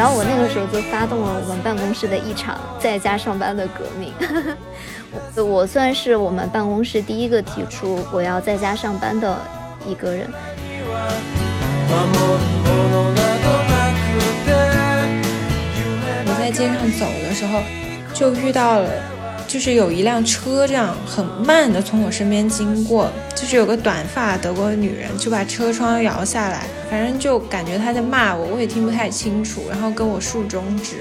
然后我那个时候就发动了我们办公室的一场在家上班的革命。我我算是我们办公室第一个提出我要在家上班的一个人。守るものなどなくて夢我在街上走的时候，就遇到了，就是有一辆车这样很慢的从我身边经过，就是有个短发德国女人就把车窗摇下来，反正就感觉她在骂我，我也听不太清楚，然后跟我竖中指。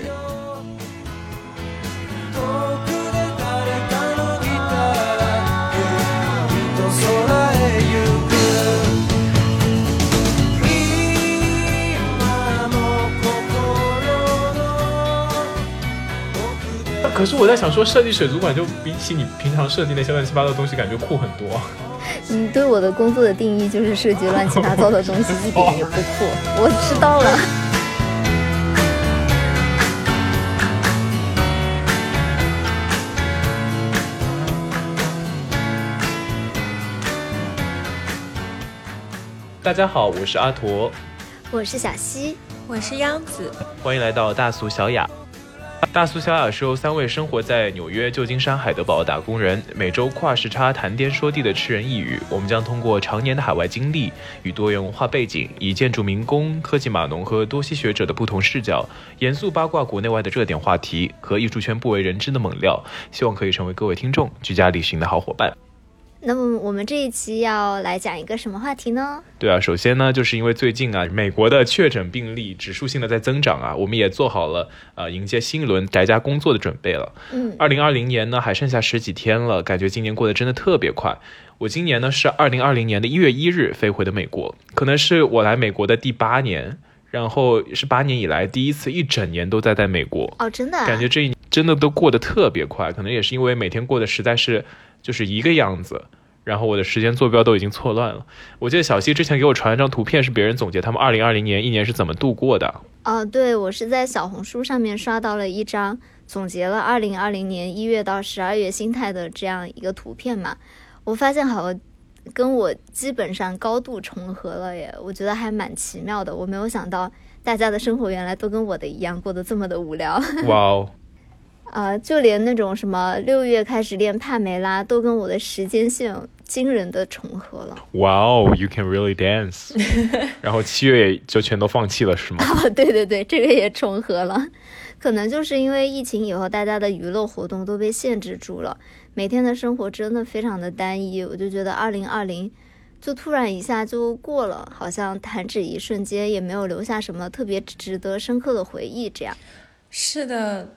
可是我在想说，设计水族馆就比起你平常设计那些乱七八糟的东西，感觉酷很多。你对我的工作的定义就是设计乱七八糟的东西，一点也不酷。我知道了。大家好，我是阿驼，我是小溪，我是央子，欢迎来到大俗小雅。大苏小雅是由三位生活在纽约、旧金山、海德堡的打工人，每周跨时差谈天说地的吃人一语。我们将通过常年的海外经历与多元文化背景，以建筑民工、科技码农和多西学者的不同视角，严肃八卦国内外的热点话题和艺术圈不为人知的猛料，希望可以成为各位听众居家旅行的好伙伴。那么我们这一期要来讲一个什么话题呢？对啊，首先呢，就是因为最近啊，美国的确诊病例指数性的在增长啊，我们也做好了呃迎接新一轮宅家工作的准备了。嗯，二零二零年呢还剩下十几天了，感觉今年过得真的特别快。我今年呢是二零二零年的一月一日飞回的美国，可能是我来美国的第八年，然后是八年以来第一次一整年都在在美国。哦，真的、啊，感觉这一真的都过得特别快，可能也是因为每天过得实在是就是一个样子，然后我的时间坐标都已经错乱了。我记得小溪之前给我传了张图片，是别人总结他们二零二零年一年是怎么度过的。哦，对，我是在小红书上面刷到了一张总结了二零二零年一月到十二月心态的这样一个图片嘛，我发现好像跟我基本上高度重合了耶，我觉得还蛮奇妙的。我没有想到大家的生活原来都跟我的一样，过得这么的无聊。哇哦，呃，就连那种什么六月开始练帕梅拉，都跟我的时间线惊人的重合了。哇哦，You can really dance。然后七月也就全都放弃了是吗？哦，对对对，这个也重合了。可能就是因为疫情以后，大家的娱乐活动都被限制住了，每天的生活真的非常的单一。我就觉得二零二零就突然一下就过了，好像弹指一瞬间，也没有留下什么特别值得深刻的回忆。这样，是的，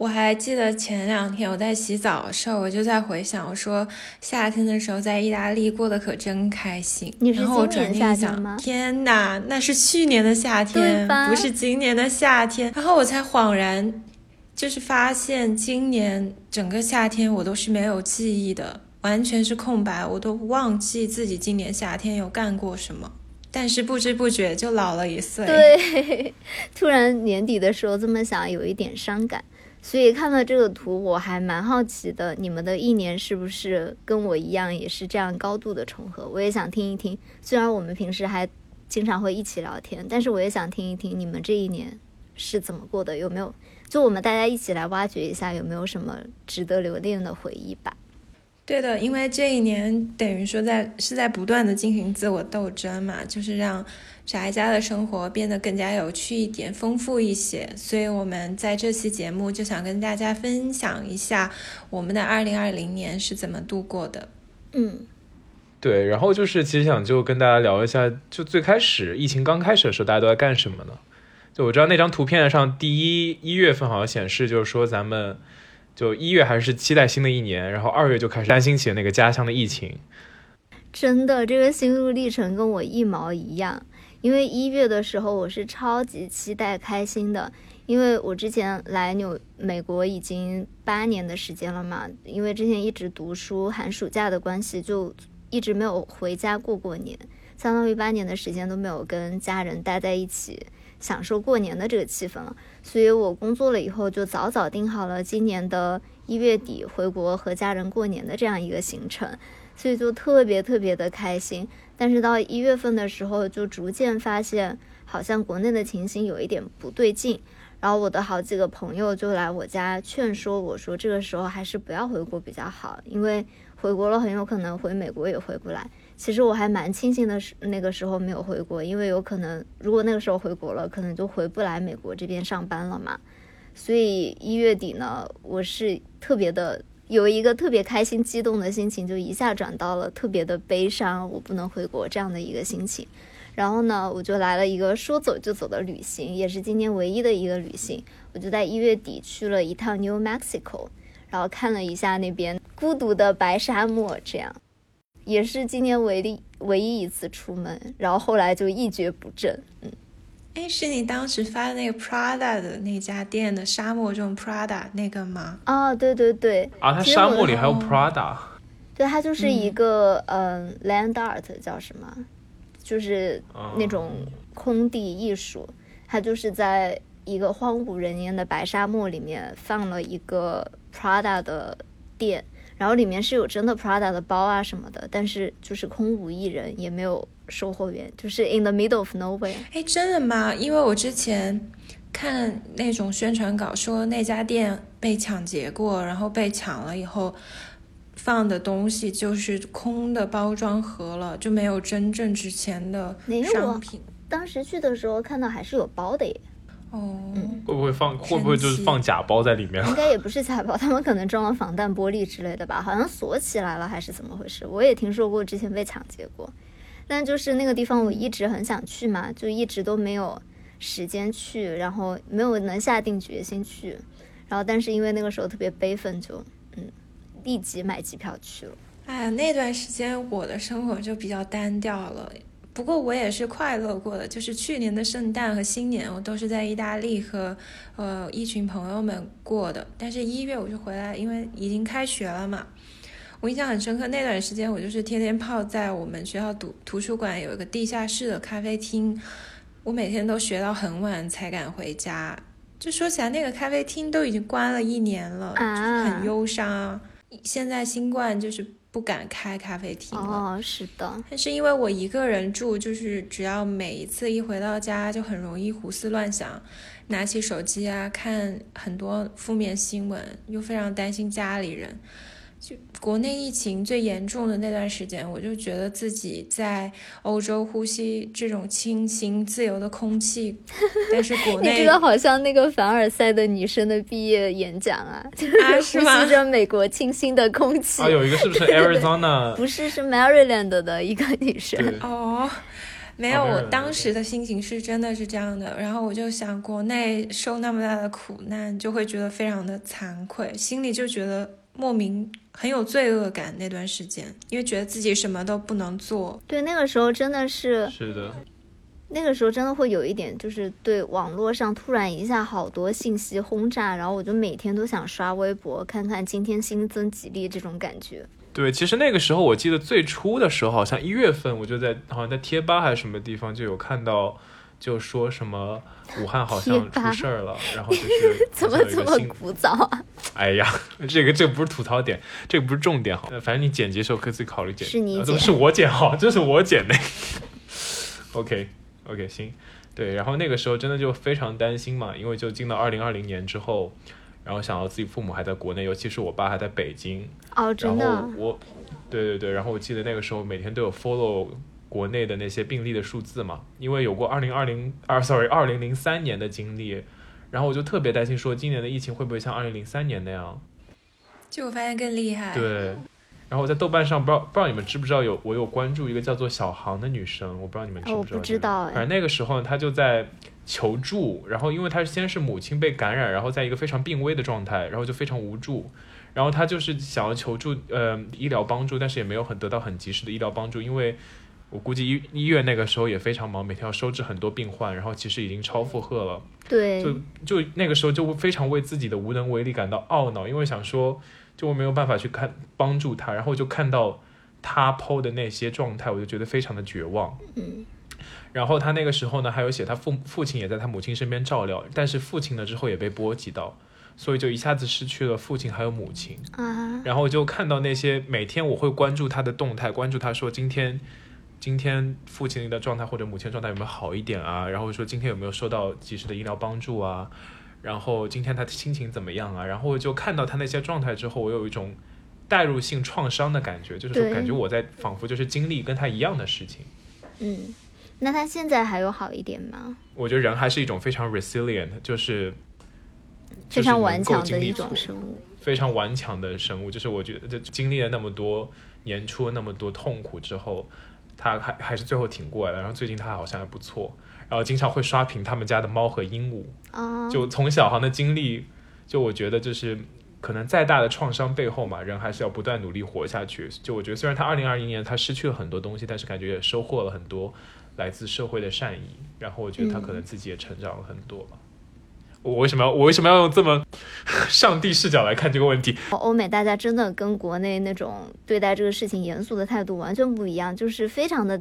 我还记得前两天我在洗澡的时候，我就在回想，我说夏天的时候在意大利过得可真开心。你是然后我今年转念一想夏天吗天哪，那是去年的夏天，不是今年的夏天。然后我才恍然，就是发现今年整个夏天我都是没有记忆的，完全是空白，我都忘记自己今年夏天有干过什么。但是不知不觉就老了一岁。对，突然年底的时候这么想，有一点伤感。所以看到这个图，我还蛮好奇的，你们的一年是不是跟我一样，也是这样高度的重合？我也想听一听。虽然我们平时还经常会一起聊天，但是我也想听一听你们这一年是怎么过的，有没有？就我们大家一起来挖掘一下，有没有什么值得留恋的回忆吧？对的，因为这一年等于说在是在不断的进行自我斗争嘛，就是让宅家的生活变得更加有趣一点、丰富一些。所以我们在这期节目就想跟大家分享一下我们的二零二零年是怎么度过的。嗯，对，然后就是其实想就跟大家聊一下，就最开始疫情刚开始的时候，大家都在干什么呢？就我知道那张图片上第一一月份好像显示，就是说咱们就一月还是期待新的一年，然后二月就开始担心起那个家乡的疫情。真的，这个心路历程跟我一毛一样。因为一月的时候，我是超级期待开心的，因为我之前来纽美国已经八年的时间了嘛，因为之前一直读书，寒暑假的关系，就一直没有回家过过年，相当于八年的时间都没有跟家人待在一起，享受过年的这个气氛了。所以我工作了以后，就早早定好了今年的一月底回国和家人过年的这样一个行程，所以就特别特别的开心。但是到一月份的时候，就逐渐发现。好像国内的情形有一点不对劲，然后我的好几个朋友就来我家劝说我说，这个时候还是不要回国比较好，因为回国了很有可能回美国也回不来。其实我还蛮庆幸的是那个时候没有回国，因为有可能如果那个时候回国了，可能就回不来美国这边上班了嘛。所以一月底呢，我是特别的有一个特别开心激动的心情，就一下转到了特别的悲伤，我不能回国这样的一个心情。然后呢，我就来了一个说走就走的旅行，也是今年唯一的一个旅行。我就在一月底去了一趟 New Mexico，然后看了一下那边孤独的白沙漠，这样也是今年唯一唯一一次出门。然后后来就一蹶不振。嗯，哎，是你当时发的那个 Prada 的那家店的沙漠中 Prada 那个吗？啊，对对对。啊，它沙漠里还有 Prada。对，它就是一个嗯，Land Art 叫什么？就是那种空地艺术，它就是在一个荒无人烟的白沙漠里面放了一个 Prada 的店，然后里面是有真的 Prada 的包啊什么的，但是就是空无一人，也没有售货员，就是 in the middle of nowhere。哎，真的吗？因为我之前看那种宣传稿说那家店被抢劫过，然后被抢了以后。放的东西就是空的包装盒了，就没有真正值钱的商品。当时去的时候看到还是有包的耶。哦，会不会放？会不会就是放假包在里面？应该也不是假包，他们可能装了防弹玻璃之类的吧？好像锁起来了还是怎么回事？我也听说过之前被抢劫过，但就是那个地方我一直很想去嘛，就一直都没有时间去，然后没有能下定决心去，然后但是因为那个时候特别悲愤，就嗯。立即买机票去了。哎呀，那段时间我的生活就比较单调了。不过我也是快乐过的，就是去年的圣诞和新年，我都是在意大利和呃一群朋友们过的。但是一月我就回来，因为已经开学了嘛。我印象很深刻，那段时间我就是天天泡在我们学校图图书馆有一个地下室的咖啡厅，我每天都学到很晚才敢回家。就说起来，那个咖啡厅都已经关了一年了，很忧伤。现在新冠就是不敢开咖啡厅了。哦，是的。但是因为我一个人住，就是只要每一次一回到家，就很容易胡思乱想，拿起手机啊，看很多负面新闻，又非常担心家里人。就国内疫情最严重的那段时间，我就觉得自己在欧洲呼吸这种清新自由的空气，但是国内你知道，好像那个凡尔赛的女生的毕业演讲啊，就是呼吸着美国清新的空气。啊，有一个是不是 Arizona？不是，是 Maryland 的一个女生。哦，没有，我当时的心情是真的是这样的。然后我就想，国内受那么大的苦难，就会觉得非常的惭愧，心里就觉得。莫名很有罪恶感那段时间，因为觉得自己什么都不能做。对，那个时候真的是是的，那个时候真的会有一点，就是对网络上突然一下好多信息轰炸，然后我就每天都想刷微博看看今天新增几例这种感觉。对，其实那个时候我记得最初的时候，好像一月份我就在好像在贴吧还是什么地方就有看到。就说什么武汉好像出事儿了，然后就是 怎么这么古早啊？哎呀，这个这个不是吐槽点，这个不是重点好，反正你剪辑的时候可以自己考虑剪。是你剪？是我剪好，这是我剪的。OK OK 行，对，然后那个时候真的就非常担心嘛，因为就进到二零二零年之后，然后想到自己父母还在国内，尤其是我爸还在北京。哦，真的。我，对对对，然后我记得那个时候每天都有 follow。国内的那些病例的数字嘛，因为有过二零二零二，sorry，二零零三年的经历，然后我就特别担心，说今年的疫情会不会像二零零三年那样？就我发现更厉害。对，然后我在豆瓣上不知道不知道你们知不知道有我有关注一个叫做小航的女生，我不知道你们知不知道？我不知道。反正那个时候她就在求助，然后因为她先是母亲被感染，然后在一个非常病危的状态，然后就非常无助，然后她就是想要求助呃医疗帮助，但是也没有很得到很及时的医疗帮助，因为。我估计医医院那个时候也非常忙，每天要收治很多病患，然后其实已经超负荷了。对，就就那个时候就非常为自己的无能为力感到懊恼，因为想说就我没有办法去看帮助他，然后就看到他 PO 的那些状态，我就觉得非常的绝望。嗯，然后他那个时候呢，还有写他父父亲也在他母亲身边照料，但是父亲呢之后也被波及到，所以就一下子失去了父亲还有母亲。啊，然后就看到那些每天我会关注他的动态，关注他说今天今天父亲的状态或者母亲的状态有没有好一点啊，然后说今天有没有收到及时的医疗帮助啊，然后今天他的心情怎么样啊，然后就看到他那些状态之后，我有一种代入性创伤的感觉，就是说感觉我在仿佛就是经历跟他一样的事情。嗯，那他现在还有好一点吗？我觉得人还是一种非常 resilient，就是非常顽强的一种生物。非常顽强的生物，就是我觉得这经历了那么多年，出了那么多痛苦之后，他还还是最后挺过来的。然后最近他好像还不错，然后经常会刷屏他们家的猫和鹦鹉。啊，就从小航的经历，就我觉得就是可能再大的创伤背后嘛，人还是要不断努力活下去。就我觉得虽然他二零二一年他失去了很多东西，但是感觉也收获了很多来自社会的善意。然后我觉得他可能自己也成长了很多吧。我为什么要我为什么要用这么 上帝视角来看这个问题？欧美大家真的跟国内那种对待这个事情严肃的态度完全不一样，就是非常的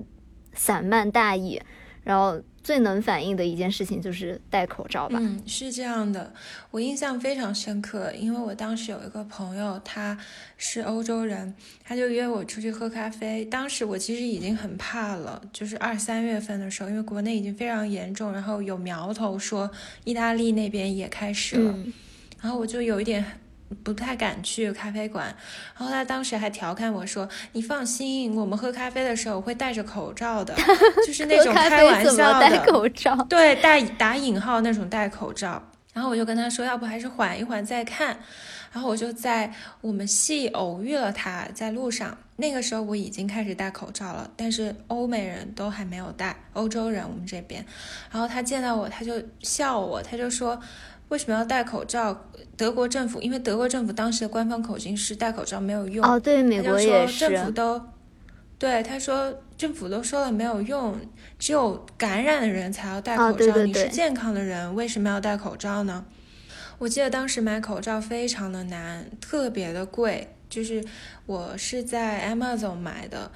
散漫大意，然后最能反映的一件事情就是戴口罩吧。嗯，是这样的，我印象非常深刻，因为我当时有一个朋友，他是欧洲人，他就约我出去喝咖啡。当时我其实已经很怕了，就是二三月份的时候，因为国内已经非常严重，然后有苗头说意大利那边也开始了，嗯，然后我就有一点不太敢去咖啡馆。然后他当时还调侃我说：“你放心，我们喝咖啡的时候我会戴着口罩的，就是那种开玩笑的。”口罩？对，戴打引号那种戴口罩。然后我就跟他说，要不还是缓一缓再看。然后我就在我们系偶遇了他，在路上。那个时候我已经开始戴口罩了，但是欧美人都还没有戴，欧洲人我们这边。然后他见到我，他就笑我，他就说为什么要戴口罩？德国政府因为德国政府当时的官方口径是戴口罩没有用。哦，对，美国也说政府。都，对他说政府都说了没有用，只有感染的人才要戴口罩。哦对对你是健康的人，为什么要戴口罩呢？我记得当时买口罩非常的难，特别的贵，就是我是在 Amazon 买的。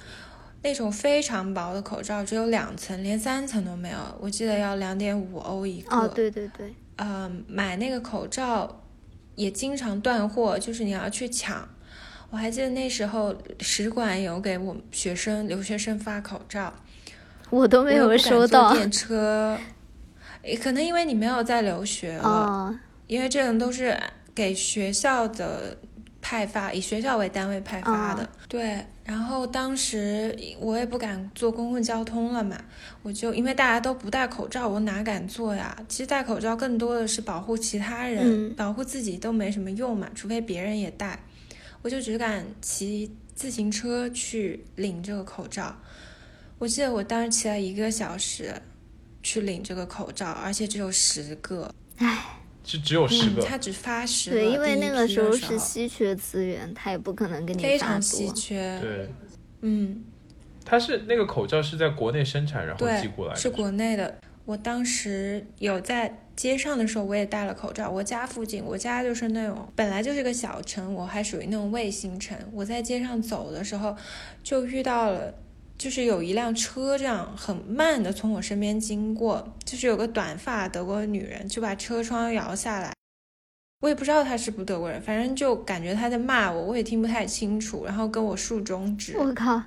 那种非常薄的口罩，只有两层，连三层都没有。我记得要两点五欧一个。哦，对对对，呃，买那个口罩也经常断货，就是你要去抢。我还记得那时候使馆有给我们学生留学生发口罩，我都没有收到。电车，可能因为你没有在留学了，哦，因为这种都是给学校的派发，以学校为单位派发的。哦对，然后当时我也不敢坐公共交通了嘛，我就因为大家都不戴口罩，我哪敢坐呀？其实戴口罩更多的是保护其他人，嗯保护自己都没什么用嘛，除非别人也戴。我就只敢骑自行车去领这个口罩。我记得我当时骑了一个小时去领这个口罩，而且只有十个。唉，是只有十嗯，个，他只发十个。对，因为那个时候是稀缺资源，他也不可能给你非发多常稀。缺。对，嗯，他是那个口罩是在国内生产，然后寄过来，的，是国内的。我当时有在街上的时候，我也戴了口罩。我家附近，我家就是那种本来就是个小城，我还属于那种卫星城。我在街上走的时候，就遇到了，就是有一辆车这样很慢的从我身边经过，就是有个短发德国女人就把车窗摇下来。我也不知道她是不德国人，反正就感觉她在骂我，我也听不太清楚，然后跟我竖中指。我靠，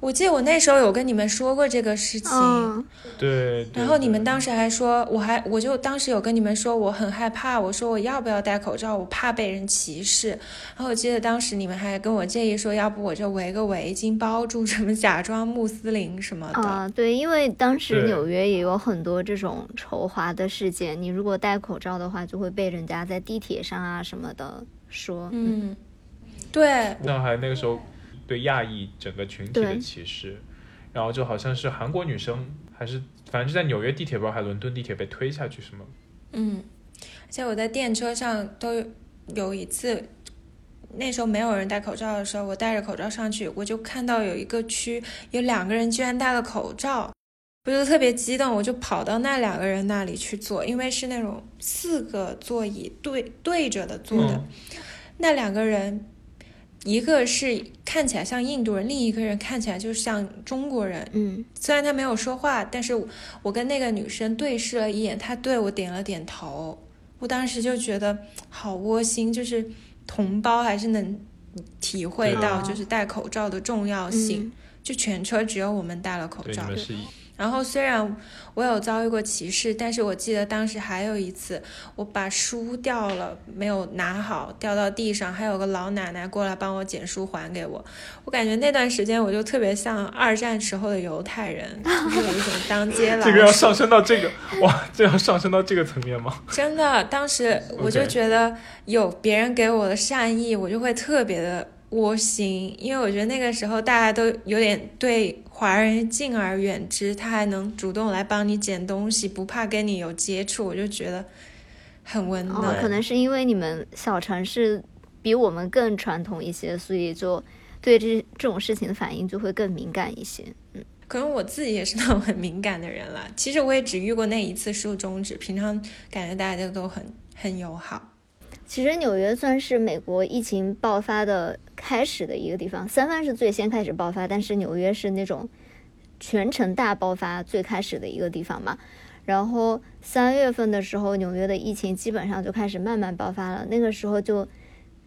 我记得我那时候有跟你们说过这个事情，嗯，对。然后你们当时还说，我还我就当时有跟你们说我很害怕，我说我要不要戴口罩，我怕被人歧视。然后我记得当时你们还跟我建议说，要不我就围个围巾包住，什么假装穆斯林什么的。啊、对，因为当时纽约也有很多这种仇华的事件，你如果戴口罩的话，就会被人家在地铁上啊什么的说。嗯，对，那还那个时候对亚裔整个群体的歧视，然后就好像是韩国女生还是反正就在纽约地铁，不知道还伦敦地铁被推下去什么。嗯，而且我在电车上都有有一次那时候没有人戴口罩的时候，我戴着口罩上去，我就看到有一个区有两个人居然戴了口罩，我就特别激动，我就跑到那两个人那里去坐，因为是那种四个座椅对对着的坐的，嗯那两个人。一个是看起来像印度人，另一个人看起来就像中国人。嗯虽然他没有说话，但是我我跟那个女生对视了一眼，她对我点了点头。我当时就觉得好窝心，就是同胞还是能体会到就是戴口罩的重要性。嗯就全车只有我们戴了口对，你罩。们是一然后虽然我有遭遇过歧视，但是我记得当时还有一次，我把书掉了，没有拿好，掉到地上，还有个老奶奶过来帮我捡书还给我。我感觉那段时间我就特别像二战时候的犹太人，就是有一种当街 老这个要上升到这个哇，这要上升到这个层面吗？真的，当时我就觉得有别人给我的善意，我就会特别的窝心，因为我觉得那个时候大家都有点对华人敬而远之，他还能主动来帮你捡东西，不怕跟你有接触，我就觉得很温哦暖。，可能是因为你们小城市比我们更传统一些，所以就对这这种事情的反应就会更敏感一些。嗯，可能我自己也是那种很敏感的人了。其实我也只遇过那一次竖中指，平常感觉大家都很很友好。其实纽约算是美国疫情爆发的开始的一个地方，三藩是最先开始爆发，但是纽约是那种全城大爆发最开始的一个地方嘛。然后三月份的时候，纽约的疫情基本上就开始慢慢爆发了，那个时候就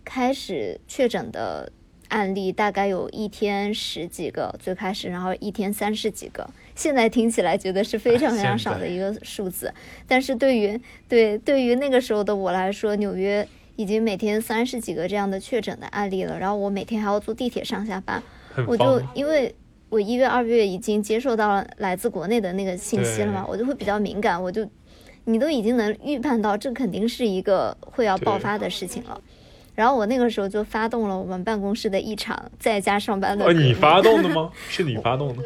开始确诊的案例大概有一天十几个，最开始，然后一天三十几个。现在听起来觉得是非常非常少的一个数字，但是对于对对于那个时候的我来说，纽约已经每天三十几个这样的确诊的案例了，然后我每天还要坐地铁上下班，我就因为我一月、二月已经接受到了来自国内的那个信息了嘛，我就会比较敏感，我就你都已经能预判到这肯定是一个会要爆发的事情了。然后我那个时候就发动了我们办公室的一场在家上班的哦，你发动的吗？是你发动的？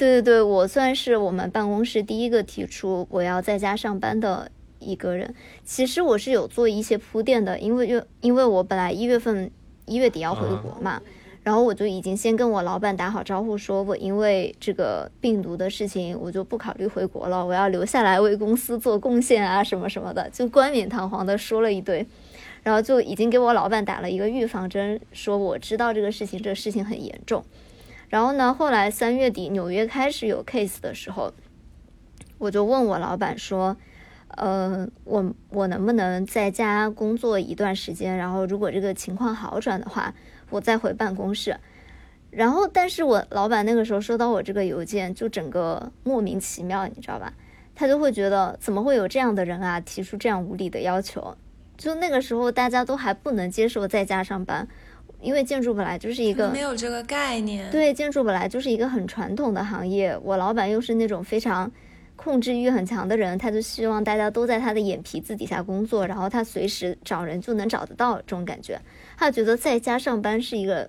对对对，我算是我们办公室第一个提出我要在家上班的一个人。其实我是有做一些铺垫的，因为因因为我本来一月份一月底要回国嘛，然后我就已经先跟我老板打好招呼，说我因为这个病毒的事情，我就不考虑回国了，我要留下来为公司做贡献啊什么什么的，就冠冕堂皇的说了一堆。然后就已经给我老板打了一个预防针，说我知道这个事情，这个事情很严重。然后呢，后来三月底纽约开始有 case 的时候，我就问我老板说，呃，我我能不能在家工作一段时间？然后如果这个情况好转的话，我再回办公室。然后，但是我老板那个时候收到我这个邮件，就整个莫名其妙，你知道吧？他就会觉得怎么会有这样的人啊，提出这样无理的要求？就那个时候大家都还不能接受在家上班，因为建筑本来就是一个没有这个概念。对，建筑本来就是一个很传统的行业，我老板又是那种非常控制欲很强的人，他就希望大家都在他的眼皮子底下工作，然后他随时找人就能找得到这种感觉。他觉得在家上班是一个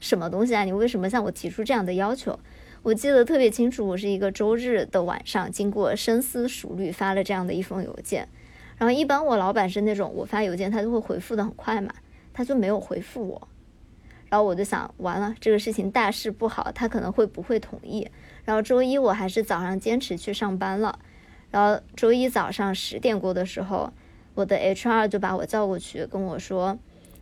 什么东西啊？你为什么向我提出这样的要求？我记得特别清楚，我是一个周日的晚上，经过深思熟虑发了这样的一封邮件。然后一般我老板是那种我发邮件他就会回复的很快嘛，他就没有回复我。然后我就想，完了，这个事情大事不好，他可能会不会同意？然后周一我还是早上坚持去上班了。然后周一早上十点过的时候，我的 HR 就把我叫过去跟我说：“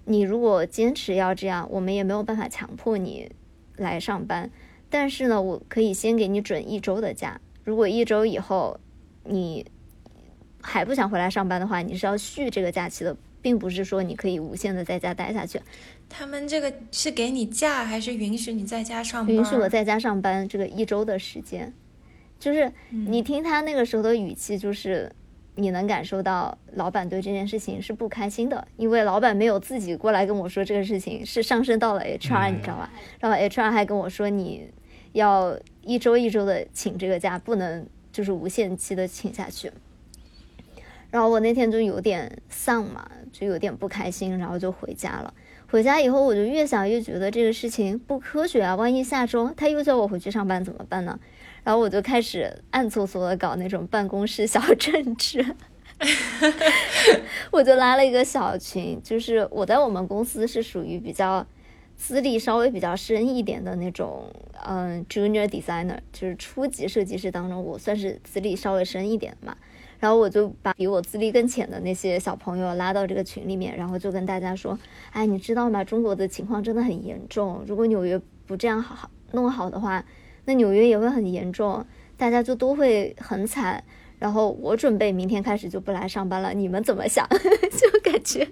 你如果坚持要这样，我们也没有办法强迫你来上班。但是呢，我可以先给你准一周的假。如果一周以后你还不想回来上班的话，你是要续这个假期的，并不是说你可以无限的在家待下去。他们这个是给你假，还是允许你在家上班？允许我在家上班这个一周的时间，就是你听他那个时候的语气，就是你能感受到老板对这件事情是不开心的，因为老板没有自己过来跟我说这个事情，是上升到了 HR，、嗯你知道吧？然后 HR 还跟我说你要一周一周的请这个假，不能就是无限期的请下去。然后我那天就有点丧嘛，就有点不开心，然后就回家了。回家以后，我就越想越觉得这个事情不科学啊！万一下周他又叫我回去上班怎么办呢？然后我就开始暗搓搓的搞那种办公室小政治，我就拉了一个小群，就是我在我们公司是属于比较资历稍微比较深一点的那种，嗯，junior designer，就是初级设计师当中，我算是资历稍微深一点的嘛。然后我就把比我资历更浅的那些小朋友拉到这个群里面，然后就跟大家说，哎，你知道吗？中国的情况真的很严重，如果纽约不这样好好弄好的话，那纽约也会很严重，大家就都会很惨。然后我准备明天开始就不来上班了，你们怎么想？就感觉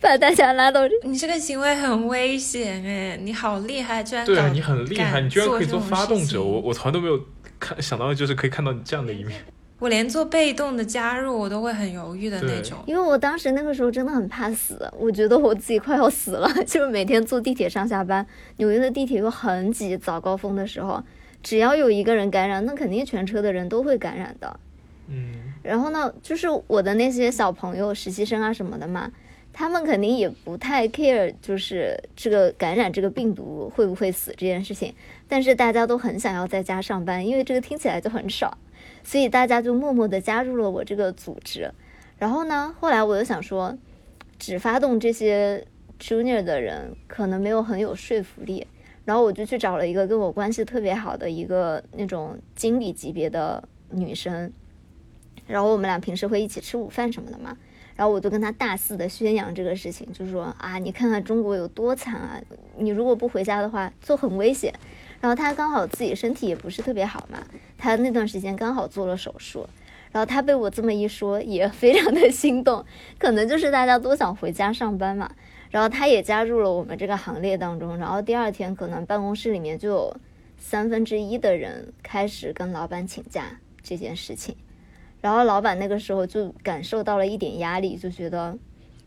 把大家拉到这，你这个行为很危险哎！你好厉害，居然对啊，你很厉害，你居然可以做发动者，我我从来都没有看想到，就是可以看到你这样的一面。我连做被动的加入我都会很犹豫的那种。因为我当时那个时候真的很怕死，我觉得我自己快要死了，就是每天坐地铁上下班，纽约的地铁又很挤，早高峰的时候，只要有一个人感染，那肯定全车的人都会感染的。嗯，然后呢，就是我的那些小朋友、实习生啊什么的嘛，他们肯定也不太 care，就是这个感染这个病毒会不会死这件事情。但是大家都很想要在家上班，因为这个听起来就很爽，所以大家就默默的加入了我这个组织。然后呢，后来我又想说，只发动这些 junior 的人可能没有很有说服力，然后我就去找了一个跟我关系特别好的一个那种经理级别的女生，然后我们俩平时会一起吃午饭什么的嘛。然后我就跟她大肆的宣扬这个事情，就是说啊，你看看中国有多惨啊！你如果不回家的话，就很危险。然后她刚好自己身体也不是特别好嘛，她那段时间刚好做了手术，然后他被我这么一说，也 非常的心动，可能就是大家都想回家上班嘛。然后他也加入了我们这个行列当中，然后第二天可能办公室里面就有三分之一的人开始跟老板请假这件事情，然后老板那个时候就感受到了一点压力，就觉得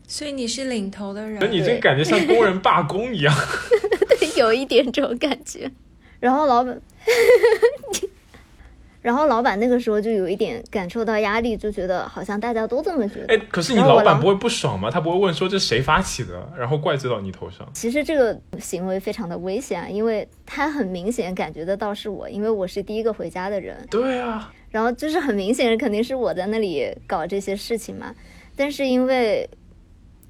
所以你是领头的人，你这感觉像工人罢工一样。对有一点这种感觉。然后老板，然后老板那个时候就有一点感受到压力，就觉得好像大家都这么觉得。哎，可是你老老板不会不爽吗？他不会问说这谁发起的，然后怪罪到你头上。其实这个行为非常的危险啊，因为他很明显感觉得到是我，因为我是第一个回家的人，对啊，然后就是很明显肯定是我在那里搞这些事情嘛。但是因为，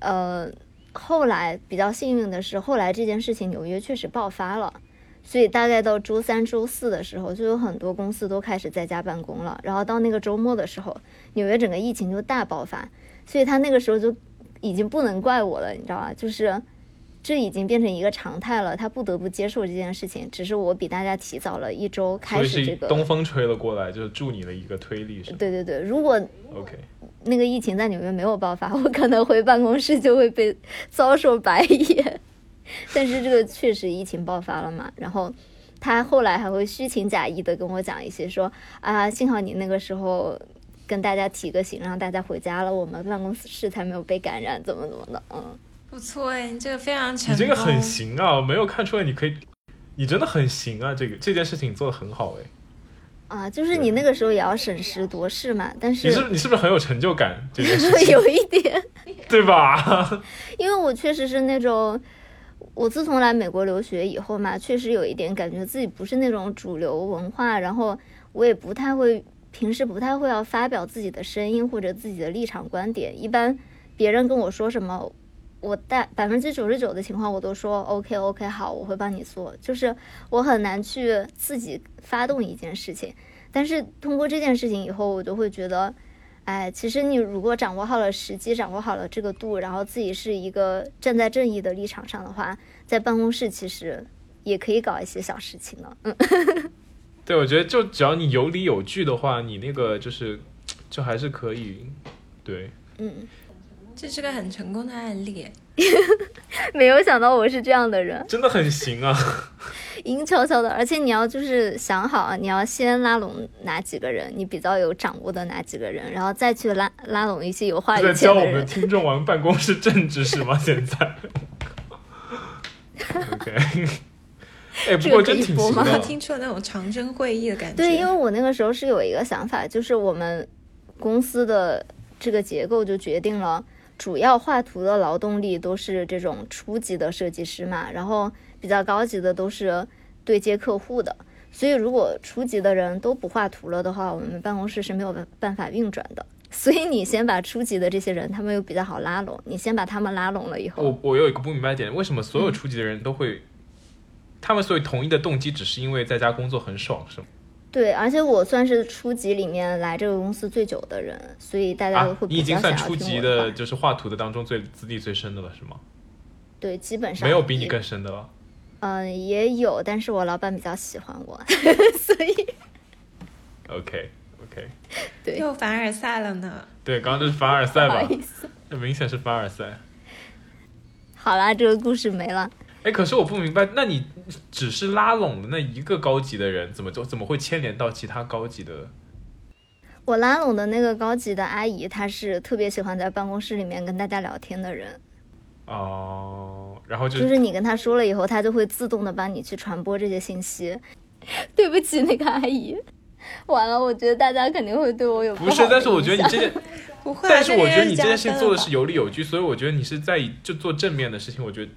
呃，后来比较幸运的是，后来这件事情纽约确实爆发了，所以大概到周三、周四的时候，就有很多公司都开始在家办公了。然后到那个周末的时候，纽约整个疫情就大爆发，所以他那个时候就已经不能怪我了，你知道吧？就是这已经变成一个常态了，他不得不接受这件事情。只是我比大家提早了一周开始这个。东风吹了过来，就是助你的一个推力，是对对对，如果？OK，那个疫情在纽约没有爆发，我可能回办公室就会被遭受白眼。但是这个确实疫情爆发了嘛，然后他后来还会虚情假意的跟我讲一些说啊，幸好你那个时候跟大家提个醒，让大家回家了，我们办公室才没有被感染，怎么怎么的，嗯。不错哎，你这个非常成功。你这个很行啊，没有看出来你可以，你真的很行啊，这个这件事情做的很好哎。啊，就是你那个时候也要审时度势嘛，但是你是你是不是很有成就感？这件事情，有一点，对吧？因为我确实是那种，我自从来美国留学以后嘛，确实有一点感觉自己不是那种主流文化，然后我也不太会，平时不太会要发表自己的声音或者自己的立场观点。一般别人跟我说什么，我大百分之九十九的情况我都说 OK OK 好，我会帮你做。就是我很难去自己发动一件事情，但是通过这件事情以后，我就会觉得。哎，其实你如果掌握好了时机，掌握好了这个度，然后自己是一个站在正义的立场上的话，在办公室其实也可以搞一些小事情了。嗯，对，我觉得就只要你有理有据的话，你那个就是就还是可以。对，嗯，这是个很成功的案例。没有想到我是这样的人，真的很行啊。阴悄悄的。而且你要就是想好啊，你要先拉拢哪几个人，你比较有掌握的哪几个人，然后再去拉拉拢一些有话语权的教我们的。听众玩办公室政治是吗？现在？OK，哎，不过真挺行这个可以播吗的。听出了那种长征会议的感觉。对，因为我那个时候是有一个想法，就是我们公司的这个结构就决定了，主要画图的劳动力都是这种初级的设计师嘛，然后比较高级的都是对接客户的。所以如果初级的人都不画图了的话，我们办公室是没有办办法运转的。所以你先把初级的这些人，他们又比较好拉拢，你先把他们拉拢了以后，我我有一个不明白点，为什么所有初级的人都会，他们所以同意的动机只是因为在家工作很爽，是吗？对，而且我算是初级里面来这个公司最久的人，所以大家都啊会，比你已经算初级的就是画图的当中最资历最深的了，是吗？对，基本上没有比你更深的了。嗯、也有，但是我老板比较喜欢我，所以 OK OK，对又凡尔赛了呢。对，刚刚就是凡尔赛吧不好意？思。这明显是凡尔赛。好啦，这个故事没了。哎，可是我不明白，那你只是拉拢的那一个高级的人，怎么就怎么会牵连到其他高级的？我拉拢的那个高级的阿姨，她是特别喜欢在办公室里面跟大家聊天的人，哦，然后就就是你跟她说了以后，她就会自动的帮你去传播这些信息。对不起，那个阿姨。完了，我觉得大家肯定会对我有不是，但是我觉得你这件，不会啊，但是我觉得你这件件事情做的是有理有据，所以我觉得你是在就做正面的事情。我觉得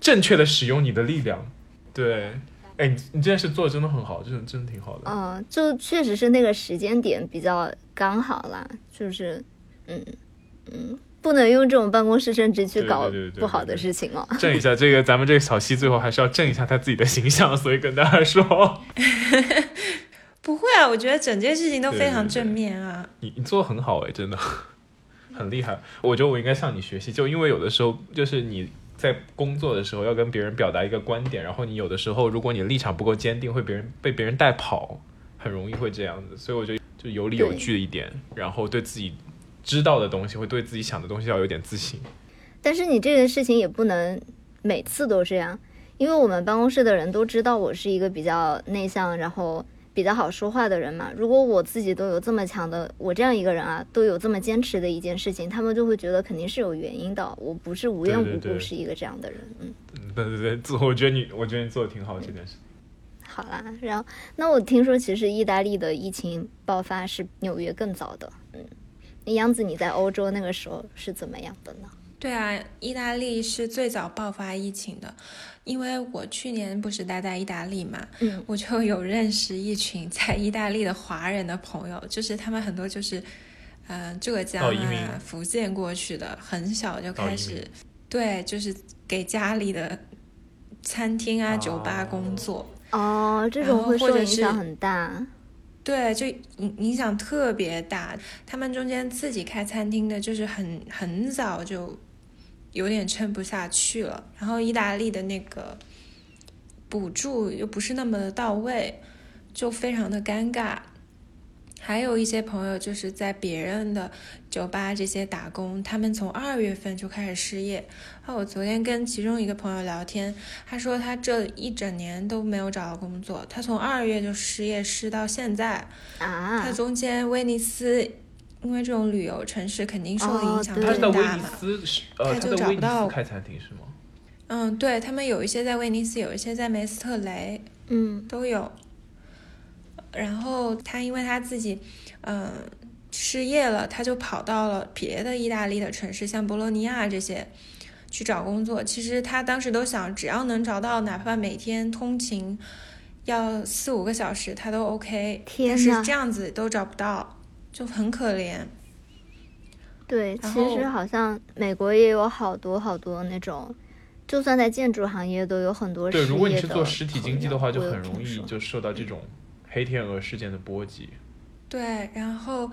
正确的使用你的力量，对，哎，你你这件事做的真的很好，真的真的挺好的。嗯，就确实是那个时间点比较刚好啦，就是，嗯嗯，不能用这种办公室政治去搞不好的事情哦。正一下这个，咱们这个小西最后还是要正一下他自己的形象，所以跟大家说，不会啊，我觉得整件事情都非常对对对正面啊。你你做的很好哎，真的 很厉害。我觉得我应该向你学习，就因为有的时候就是你在工作的时候要跟别人表达一个观点，然后你有的时候如果你立场不够坚定，会别人被别人带跑，很容易会这样子。所以我觉得就有理有据一点，然后对自己知道的东西，会对自己想的东西要有点自信。但是你这个事情也不能每次都这样，因为我们办公室的人都知道我是一个比较内向，然后比较好说话的人嘛。如果我自己都有这么强的，我这样一个人啊，都有这么坚持的一件事情，他们就会觉得肯定是有原因的，我不是无缘无故是一个这样的人。嗯，嗯，对对对，做 我觉得你，我觉得你做的挺好这件事。好啦，然后那我听说其实意大利的疫情爆发是纽约更早的。嗯，那杨子你在欧洲那个时候是怎么样的呢？对啊，意大利是最早爆发疫情的，因为我去年不是待在意大利嘛，嗯我就有认识一群在意大利的华人的朋友，就是他们很多就是，呃，浙江啊、福建过去的，很小就开始，哦对，就是给家里的餐厅啊、哦酒吧工作。哦，这种会受或者影响很大。对，就影影响特别大。他们中间自己开餐厅的，就是很很早就有点撑不下去了。然后意大利的那个补助又不是那么的到位，就非常的尴尬。还有一些朋友就是在别人的酒吧这些打工，他们从二月份就开始失业。啊，我昨天跟其中一个朋友聊天，他说他这一整年都没有找到工作，他从二月就失业失到现在。啊他，中间威尼斯，因为这种旅游城市肯定受的影响哦对他是威尼更大嘛。斯呃，他就他在威尼找不到斯开餐厅是吗？嗯，对他们有一些在威尼斯，有一些在梅斯特雷嗯都有。然后他因为他自己，嗯、失业了，他就跑到了别的意大利的城市，像博洛尼亚这些去找工作。其实他当时都想，只要能找到，哪怕每天通勤要四五个小时，他都 OK。但是这样子都找不到，就很可怜。对，其实好像美国也有好多好多那种，就算在建筑行业都有很多对，如果你是做实体经济的话，就很容易就受到这种黑天鹅事件的波及。对，然后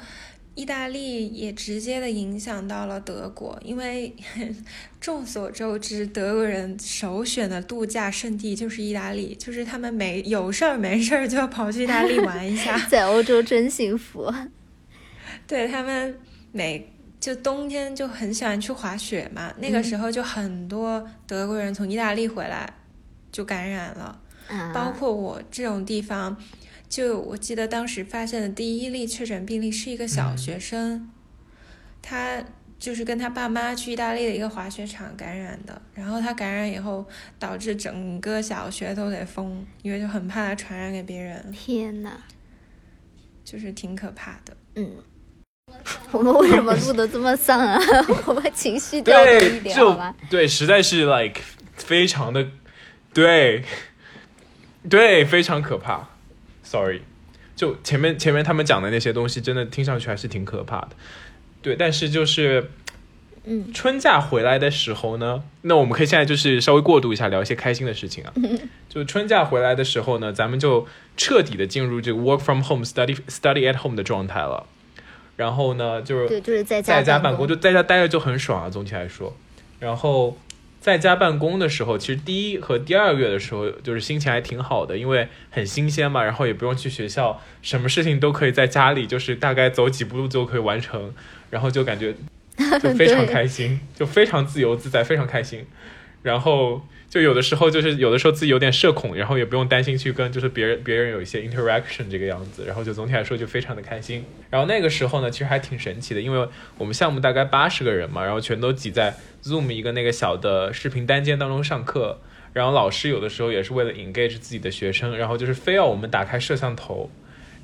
意大利也直接的影响到了德国，因为 众所周知，德国人首选的度假胜地就是意大利，就是他们没有事儿没事儿就要跑去意大利玩一下。在欧洲真幸福。对他们每就冬天就很喜欢去滑雪嘛，那个嗯。时候就很多德国人从意大利回来就感染了。啊，包括我这种地方，就我记得当时发现的第一例确诊病例是一个小嗯。学生，他就是跟他爸妈去意大利的一个滑雪场感染的，然后他感染以后导致整个小学都得封，因为就很怕他传染给别人，天呐，就是挺可怕的。嗯，我们为什么录的这么丧啊？我们情绪调动一对，点好吧？对，实在是 like 非常的对，对，非常可怕。Sorry，就前面前面他们讲的那些东西，真的听上去还是挺可怕的。对，但是就是嗯，春假回来的时候呢，那我们可以现在就是稍微过渡一下，聊一些开心的事情啊。就春假回来的时候呢，咱们就彻底的进入这个 work from home study study at home 的状态了。然后呢，就是对，就是在家在家办公公，就在家待着就很爽啊。总体来说，然后在家办公的时候，其实第一和第二个月的时候，就是心情还挺好的，因为很新鲜嘛，然后也不用去学校，什么事情都可以在家里，就是大概走几步路就可以完成，然后就感觉 就非常开心，就非常自由自在，非常开心。然后就有的时候就是有的时候自己有点社恐，然后也不用担心去跟就是别人别人有一些 interaction 这个样子，然后就总体来说就非常的开心。然后那个时候呢，其实还挺神奇的，因为我们项目大概八十个人嘛，然后全都挤在 Zoom 一个那个小的视频单间当中上课。然后老师有的时候也是为了 engage 自己的学生，然后就是非要我们打开摄像头。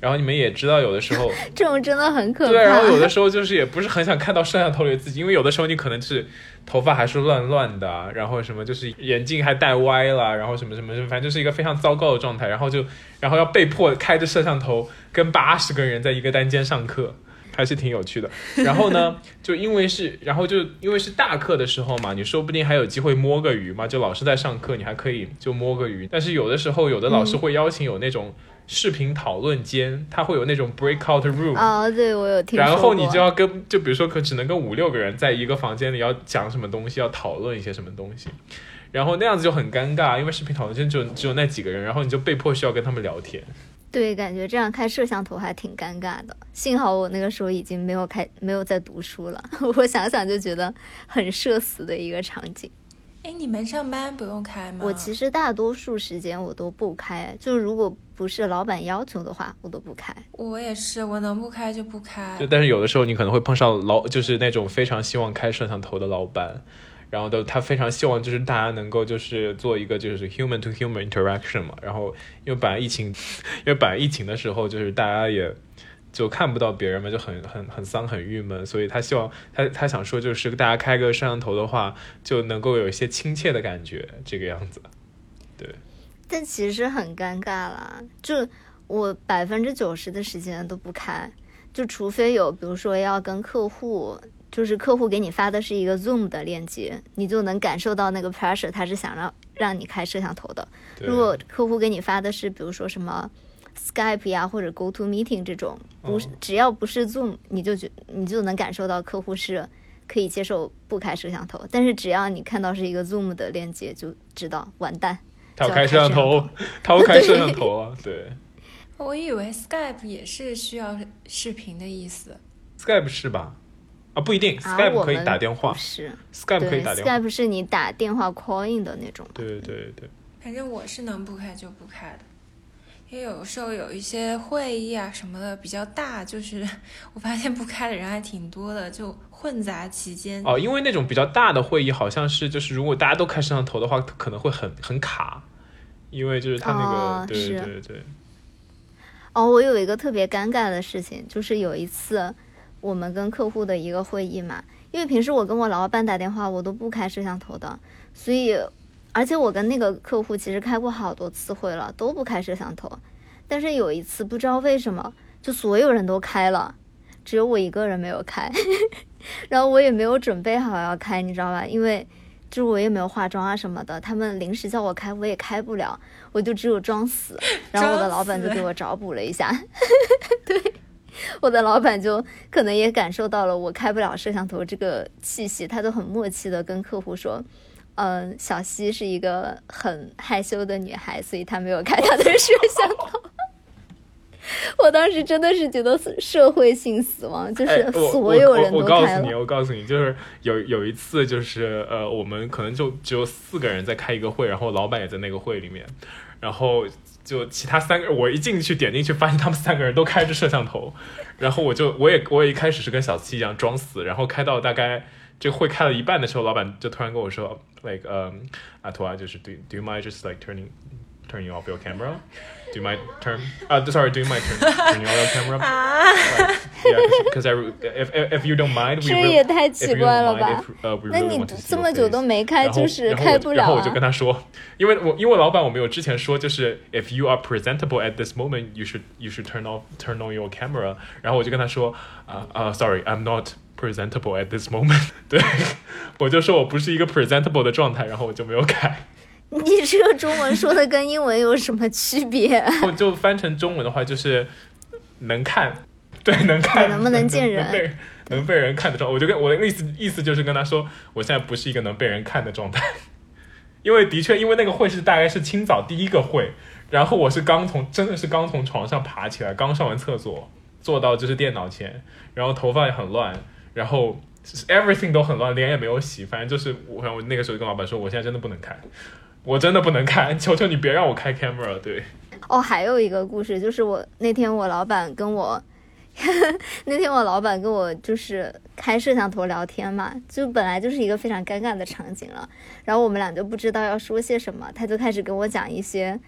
然后你们也知道，有的时候 这种真的很可怕。对，然后有的时候就是也不是很想看到摄像头里的自己，因为有的时候你可能是头发还是乱乱的啊，然后什么就是眼镜还戴歪了，然后什么什么什么，反正就是一个非常糟糕的状态，然后就然后要被迫开着摄像头跟八十个人在一个单间上课。还是挺有趣的，然后呢，就因为是，然后就因为是大课的时候嘛，你说不定还有机会摸个鱼嘛，就老师在上课，你还可以就摸个鱼。但是有的时候，有的老师会邀请有那种视频讨论间，他会有那种 breakout room，哦，对我有听。然后你就要跟，就比如说可只能跟五六个人在一个房间里要讲什么东西，要讨论一些什么东西，然后那样子就很尴尬，因为视频讨论间只有只有那几个人，然后你就被迫需要跟他们聊天。对，感觉这样开摄像头还挺尴尬的。幸好我那个时候已经没有开，没有在读书了。我想想就觉得很社死的一个场景。哎，你们上班不用开吗？我其实大多数时间我都不开，就如果不是老板要求的话，我都不开。我也是，我能不开就不开。就但是有的时候你可能会碰上老，就是那种非常希望开摄像头的老板。然后都他非常希望就是大家能够就是做一个就是 human to human interaction 嘛，然后因为本来疫情，因为本来疫情的时候就是大家也就看不到别人嘛，就很很很丧很郁闷，所以他希望他他想说就是大家开个摄像头的话，就能够有一些亲切的感觉这个样子。对，但其实很尴尬啦，就我百分之九十的时间都不开，就除非有比如说要跟客户。就是客户给你发的是一个 Zoom 的链接，你就能感受到那个 pressure，他是想让让你开摄像头的。如果客户给你发的是比如说什么 Skype 呀或者 Go To Meeting 这种，不是、哦、只要不是 Zoom，你就觉你就能感受到客户是可以接受不开摄像头。但是只要你看到是一个 Zoom 的链接，就知道完蛋，他要开摄像头，他要开摄像 头啊，对。我以为 Skype 也是需要视频的意思。Skype 是吧？啊，不一定啊，Skype 可以打电话，是 Skype 可以打电话，Skype 是你打电话 call in 的那种。对对对对。反正我是能不开就不开的，因为有时候有一些会议啊什么的比较大，就是 我发现不开的人还挺多的，就混杂其间。哦，因为那种比较大的会议，好像是就是如果大家都开摄像头的话，可能会很很卡，因为就是他那个、哦、对对对。哦，我有一个特别尴尬的事情，就是有一次。我们跟客户的一个会议嘛，因为平时我跟我老板打电话，我都不开摄像头的，所以，而且我跟那个客户其实开过好多次会了，都不开摄像头。但是有一次不知道为什么，就所有人都开了，只有我一个人没有开，然后我也没有准备好要开，你知道吧？因为就我也没有化妆啊什么的，他们临时叫我开，我也开不了，我就只有装死。然后我的老板就给我找补了一下，对。我的老板就可能也感受到了我开不了摄像头这个气息，他都很默契的跟客户说：“嗯、呃，小西是一个很害羞的女孩，所以她没有开她的摄像头。”我当时真的是觉得社会性死亡，就是所有人都开了。我告诉你，我告诉你，就是有有一次，就是呃，我们可能就只有四个人在开一个会，然后老板也在那个会里面，然后。就其他三个，我一进去点进去，发现他们三个人都开着摄像头，然后我就我也我也一开始是跟小七一样装死，然后开到大概这会开了一半的时候，老板就突然跟我说，like 呃、um,，阿图啊，就是 do do you mind just like turning turning off your camera? Do you mind turn? 啊、uh,，sorry, do you mind turn turning off your camera? 啊 Like, yeah, because if if if you don't mind, we 这 will, 也太 if 奇 you 怪 don't 了 mind, 吧 if,？uh, we 那 really 你 want to see 这 your 么久 face. 都没开，然后就是然后我开不了啊然后我就跟。他说，因为我因为老板我们有之前说，就是 if you are presentable at this moment, you should you should turn off turn on your camera。然后我就跟他说，啊、啊、sorry, I'm not presentable at this moment。对，我就说我不是一个 presentable 的状态，然后我就没有改。 你这个中文说的跟英文有什么区别？我就翻成中文的话就是 能看，对，能看，能不能见人能被能被人看的状态。我就跟我的意思意思就是跟他说，我现在不是一个能被人看的状态，因为的确，因为那个会是大概是清早第一个会，然后我是刚从真的是刚从床上爬起来，刚上完厕所，坐到就是电脑前，然后头发也很乱，然后 everything 都很乱，脸也没有洗，反正就是我我那个时候跟老板说，我现在真的不能看。我真的不能看，求求你别让我开 camera。对，哦，还有一个故事，就是我那天我老板跟我，那天我老板跟我就是开摄像头聊天嘛，就本来就是一个非常尴尬的场景了，然后我们俩就不知道要说些什么，他就开始跟我讲一些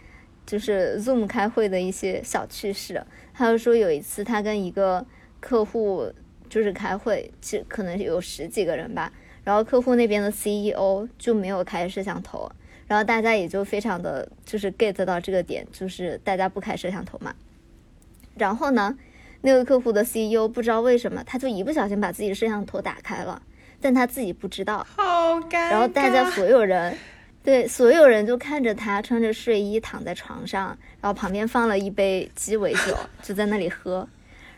就是 Zoom 开会的一些小趣事，他就说有一次他跟一个客户就是开会，其可能有十几个人吧，然后客户那边的 CEO 就没有开摄像头。然后大家也就非常的就是 get 到这个点，就是大家不开摄像头嘛。然后呢，那个客户的 CEO 不知道为什么，他就一不小心把自己的摄像头打开了，但他自己不知道。好尴尬。然后大家所有人，对所有人就看着他穿着睡衣躺在床上，然后旁边放了一杯鸡尾酒，就在那里喝。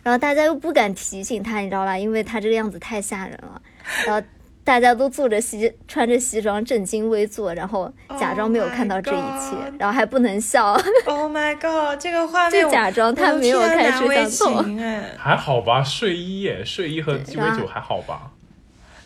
然后大家又不敢提醒他，你知道吧？因为他这个样子太吓人了。然后。大家都坐着西，穿着西装，正襟危坐，然后假装没有看到这一切，然后还不能笑。Oh my god！这个画面就假装他没有开摄像头。还好吧，睡衣耶，睡衣和鸡尾酒还好吧？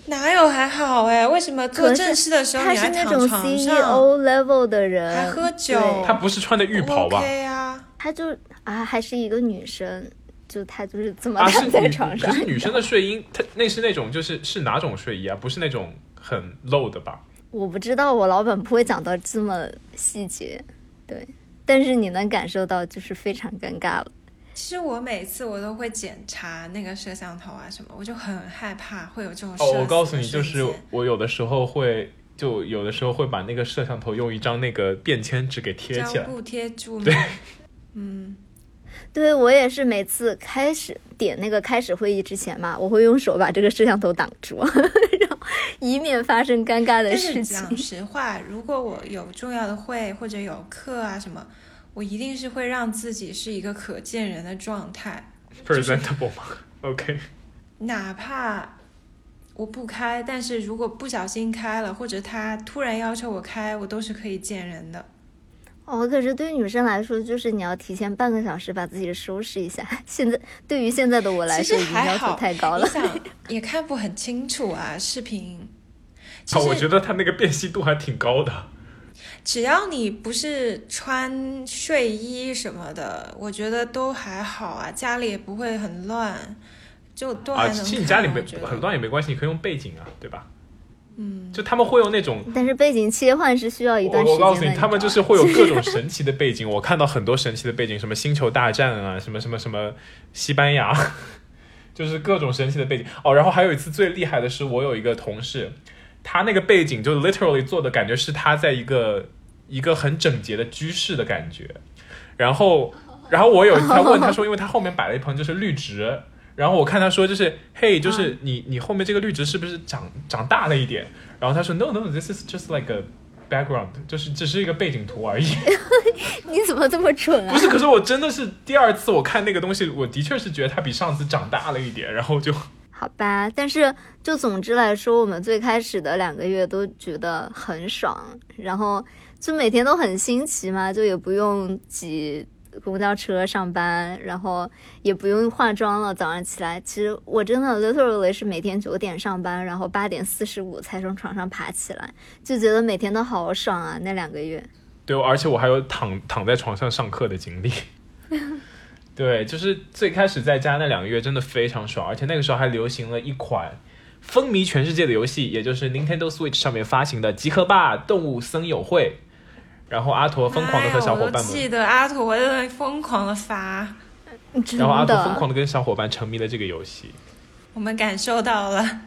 哪有还好哎？为什么做正式的时候他是那种 CEO level 的人，还喝酒？他不是穿的浴袍吧？OK 啊，他就啊，还是一个女生。就他就是怎么躺在床上。可是女生的睡衣，她那是那种就是是哪种睡衣啊？不是那种很露的吧？我不知道，我老板不会讲到这么细节。对，但是你能感受到就是非常尴尬了。其实我每次我都会检查那个摄像头啊什么，我就很害怕会有这种。哦，我告诉你，就是我有的时候会，就有的时候会把那个摄像头用一张那个便签纸给贴起来，布贴住。对，嗯。对我也是，每次开始点那个开始会议之前嘛，我会用手把这个摄像头挡住，然后以免发生尴尬的事情。讲实话，如果我有重要的会或者有课啊什么，我一定是会让自己是一个可见人的状态，presentable 吗？OK。哪怕我不开，但是如果不小心开了，或者他突然要求我开，我都是可以见人的。哦，可是对女生来说，就是你要提前半个小时把自己收拾一下。现在对于现在的我来说，已经要求太高了。想也看不很清楚啊，视频。哦，我觉得它那个辨析度还挺高的。只要你不是穿睡衣什么的，我觉得都还好啊，家里也不会很乱，就都还能其实你家里没很乱也没关系，你可以用背景啊，对吧？嗯，就他们会有那种，但是背景切换是需要一段时间的。我告诉你，他们就是会有各种神奇的背景。我看到很多神奇的背景，什么星球大战啊，什么什么什么西班牙，就是各种神奇的背景。哦，然后还有一次最厉害的是，我有一个同事，他那个背景就 literally 做的感觉是他在一个一个很整洁的居室的感觉。然后，然后我有一次问他说，因为他后面摆了一盆就是绿植。然后我看他说就是嘿，就是你你后面这个绿植是不是长长大了一点？然后他说 no no，this is just like a background，就是只是一个背景图而已。你怎么这么蠢啊？不是，可是我真的是第二次我看那个东西，我的确是觉得它比上次长大了一点，然后就 好吧。但是就总之来说，我们最开始的两个月都觉得很爽，然后就每天都很新奇嘛，就也不用挤。公交车上班，然后也不用化妆了。早上起来，其实我真的 literally 是每天九点上班，然后八点四十五才从床上爬起来，就觉得每天都好爽啊！那两个月，对，而且我还有躺躺在床上上课的经历。对，就是最开始在家那两个月真的非常爽，而且那个时候还流行了一款风靡全世界的游戏，也就是 Nintendo Switch 上面发行的《极客霸动物森友会》。然后阿陀疯狂的和小伙伴们，记得阿陀在疯狂的发，然后阿陀疯狂的跟小伙伴沉迷了这个游戏，我们感受到了。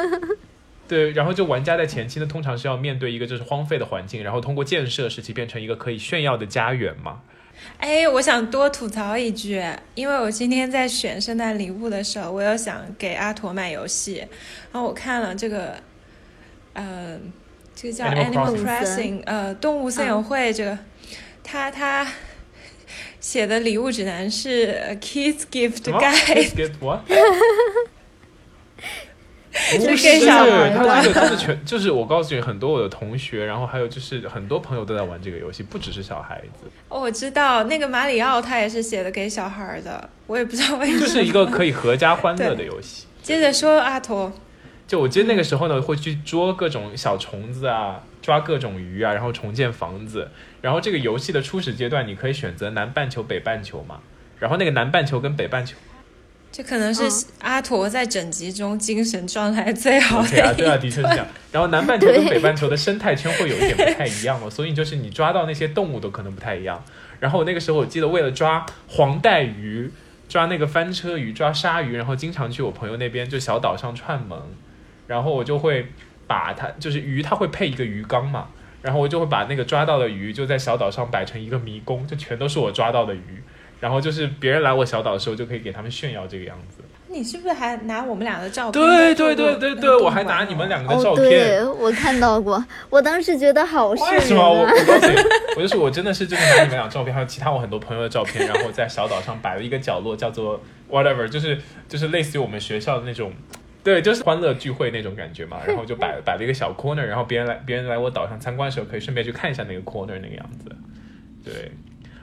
对，然后就玩家在前期呢，通常是要面对一个就是荒废的环境，然后通过建设使其变成一个可以炫耀的家园嘛。哎，我想多吐槽一句，因为我今天在选圣诞礼物的时候，我又想给阿驼买游戏，然后我看了这个，呃，这个叫 Animal Crossing 呃，动物森友会这个，他他写的礼物指南是呃 Kids Gift Guide，？Get what？是给不是，小孩的他这个都是全，就是我告诉你，很多我的同学，然后还有就是很多朋友都在玩这个游戏，不只是小孩子，哦，我知道那个马里奥他也是写的给小孩的，我也不知道为什么。就是一个可以合家欢乐的游戏。接着说阿驼，就我记得那个时候呢，会去捉各种小虫子啊，抓各种鱼啊，然后重建房子。然后这个游戏的初始阶段，你可以选择南半球、北半球嘛。然后那个南半球跟北半球，这可能是嗯阿驼在整集中精神状态最好的对啊，对啊，的确是这样。然后南半球跟北半球的生态圈会有一点不太一样哦，所以就是你抓到那些动物都可能不太一样。然后那个时候我记得为了抓黄带鱼、抓那个翻车鱼、抓鲨鱼，然后经常去我朋友那边就小岛上串门，然后我就会把它就是鱼，它会配一个鱼缸嘛，然后我就会把那个抓到的鱼就在小岛上摆成一个迷宫，就全都是我抓到的鱼。然后就是别人来我小岛的时候，就可以给他们炫耀这个样子。你是不是还拿我们俩的照片？对对对对对，我还拿你们两个的照哦，片。对，我看到过，我当时觉得好瘆人为什么？我啊！我告诉你，我就是我真的是就是拿你们俩照片，还有其他我很多朋友的照片，然后在小岛上摆了一个角落，叫做 whatever，就是就是类似于我们学校的那种，对，就是欢乐聚会那种感觉嘛。然后就摆摆了一个小 corner，然后别人来别人来我岛上参观的时候，可以顺便去看一下那个 corner 那个样子。对，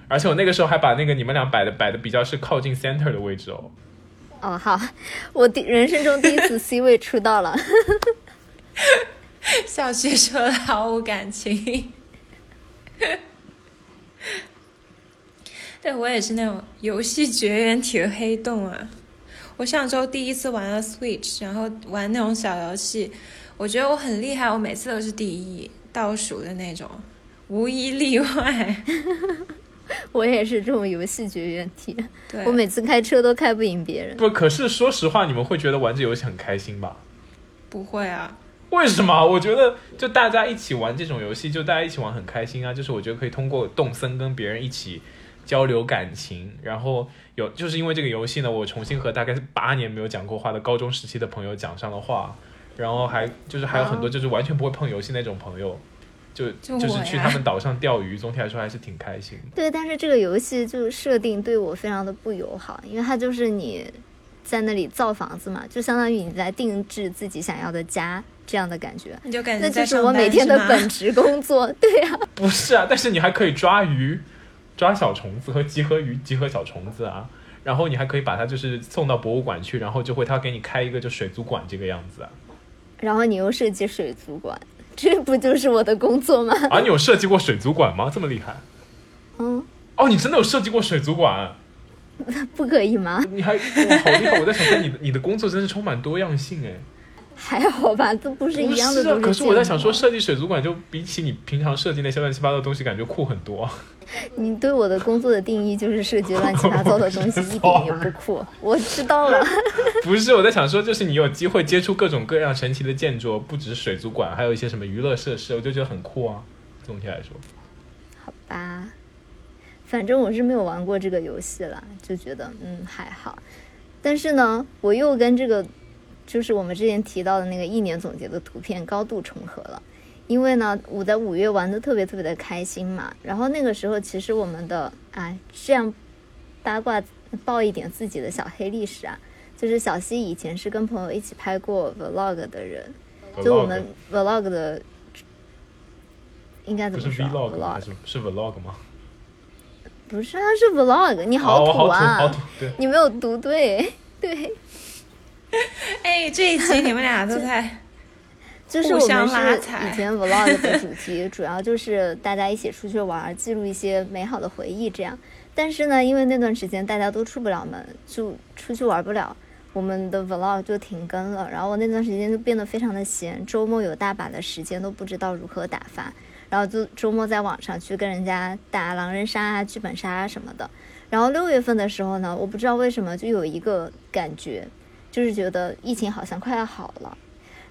而且我那个时候还把那个你们俩摆的摆的比较是靠近 center 的位置哦。哦，好，我第人生中第一次 C 位出道了。小旭说的毫无感情。对我也是那种游戏绝缘体的黑洞啊！我上周第一次玩了 Switch，然后玩那种小游戏，我觉得我很厉害，我每次都是第一倒数的那种，无一例外。我也是这种游戏绝缘体，对，我每次开车都开不赢别人。不，可是说实话，你们会觉得玩这游戏很开心吧？不会啊，为什么？我觉得就大家一起玩这种游戏，就大家一起玩很开心啊。就是我觉得可以通过动森跟别人一起交流感情，然后有就是因为这个游戏呢，我重新和大概是八年没有讲过话的高中时期的朋友讲上了话，然后还就是还有很多就是完全不会碰游戏那种朋友，就就就是去他们岛上钓鱼，总体来说还是挺开心的。对，但是这个游戏就设定对我非常的不友好，因为它就是你在那里造房子嘛，就相当于你在定制自己想要的家这样的感觉。你就感觉那就是我每天的本职工作，对呀、不是啊，但是你还可以抓鱼、抓小虫子和集合鱼、集合小虫子啊。然后你还可以把它就是送到博物馆去，然后就会他给你开一个就水族馆这个样子啊。然后你又设计水族馆，这不就是我的工作吗？啊，你有设计过水族馆吗？这么厉害？嗯，哦，你真的有设计过水族馆？不可以吗？你还哇，好厉害！我在想说你的你的工作真是充满多样性哎。还好吧，都不是一样的不是啊，都是可是我在想说，设计水族馆就比起你平常设计那些乱七八糟的东西，感觉酷很多。你对我的工作的定义就是设计乱七八糟的东西，一点也不酷。我知道了，不是，我在想说，就是你有机会接触各种各样神奇的建筑，不只是水族馆，还有一些什么娱乐设施，我就觉得很酷啊。总体来说，好吧，反正我是没有玩过这个游戏了，就觉得嗯还好。但是呢，我又跟这个就是我们之前提到的那个一年总结的图片高度重合了。因为呢，我在五月玩的特别特别的开心嘛，然后那个时候其实我们的哎，这样八卦爆一点自己的小黑历史啊，就是小溪以前是跟朋友一起拍过 vlog 的人，就我们 vlog 的应该怎么说 vlog 是是 vlog 吗？不是，它是 vlog，你好哦好土，啊！好土，对。你没有读对，对，哎，这一期你们俩都在就是我们是以前 vlog 的主题，主要就是大家一起出去玩，记录一些美好的回忆这样。但是呢，因为那段时间大家都出不了门，就出去玩不了，我们的 vlog 就停更了。然后我那段时间就变得非常的闲，周末有大把的时间都不知道如何打发，然后就周末在网上去跟人家打狼人杀啊、剧本杀啊什么的。然后六月份的时候呢，我不知道为什么就有一个感觉，就是觉得疫情好像快要好了。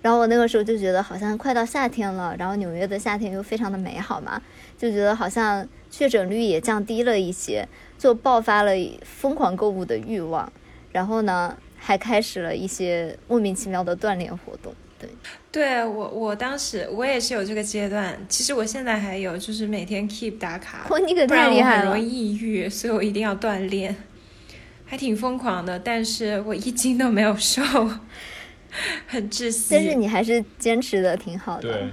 然后我那个时候就觉得好像快到夏天了，然后纽约的夏天又非常的美好嘛，就觉得好像确诊率也降低了一些，就爆发了疯狂购物的欲望，然后呢，还开始了一些莫名其妙的锻炼活动。对，对我，我当时我也是有这个阶段，其实我现在还有，就是每天 keep 打卡，哦，你可太厉害了我很容！易抑郁，所以我一定要锻炼，还挺疯狂的，但是我一斤都没有瘦，很窒息。但是你还是坚持的挺好的。对，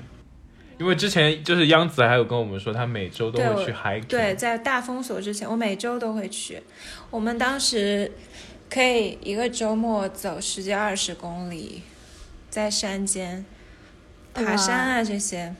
因为之前就是央子还有跟我们说，他每周都会去 hiking。对，在大封锁之前，我每周都会去。我们当时可以一个周末走十几二十公里，在山间爬山啊这些。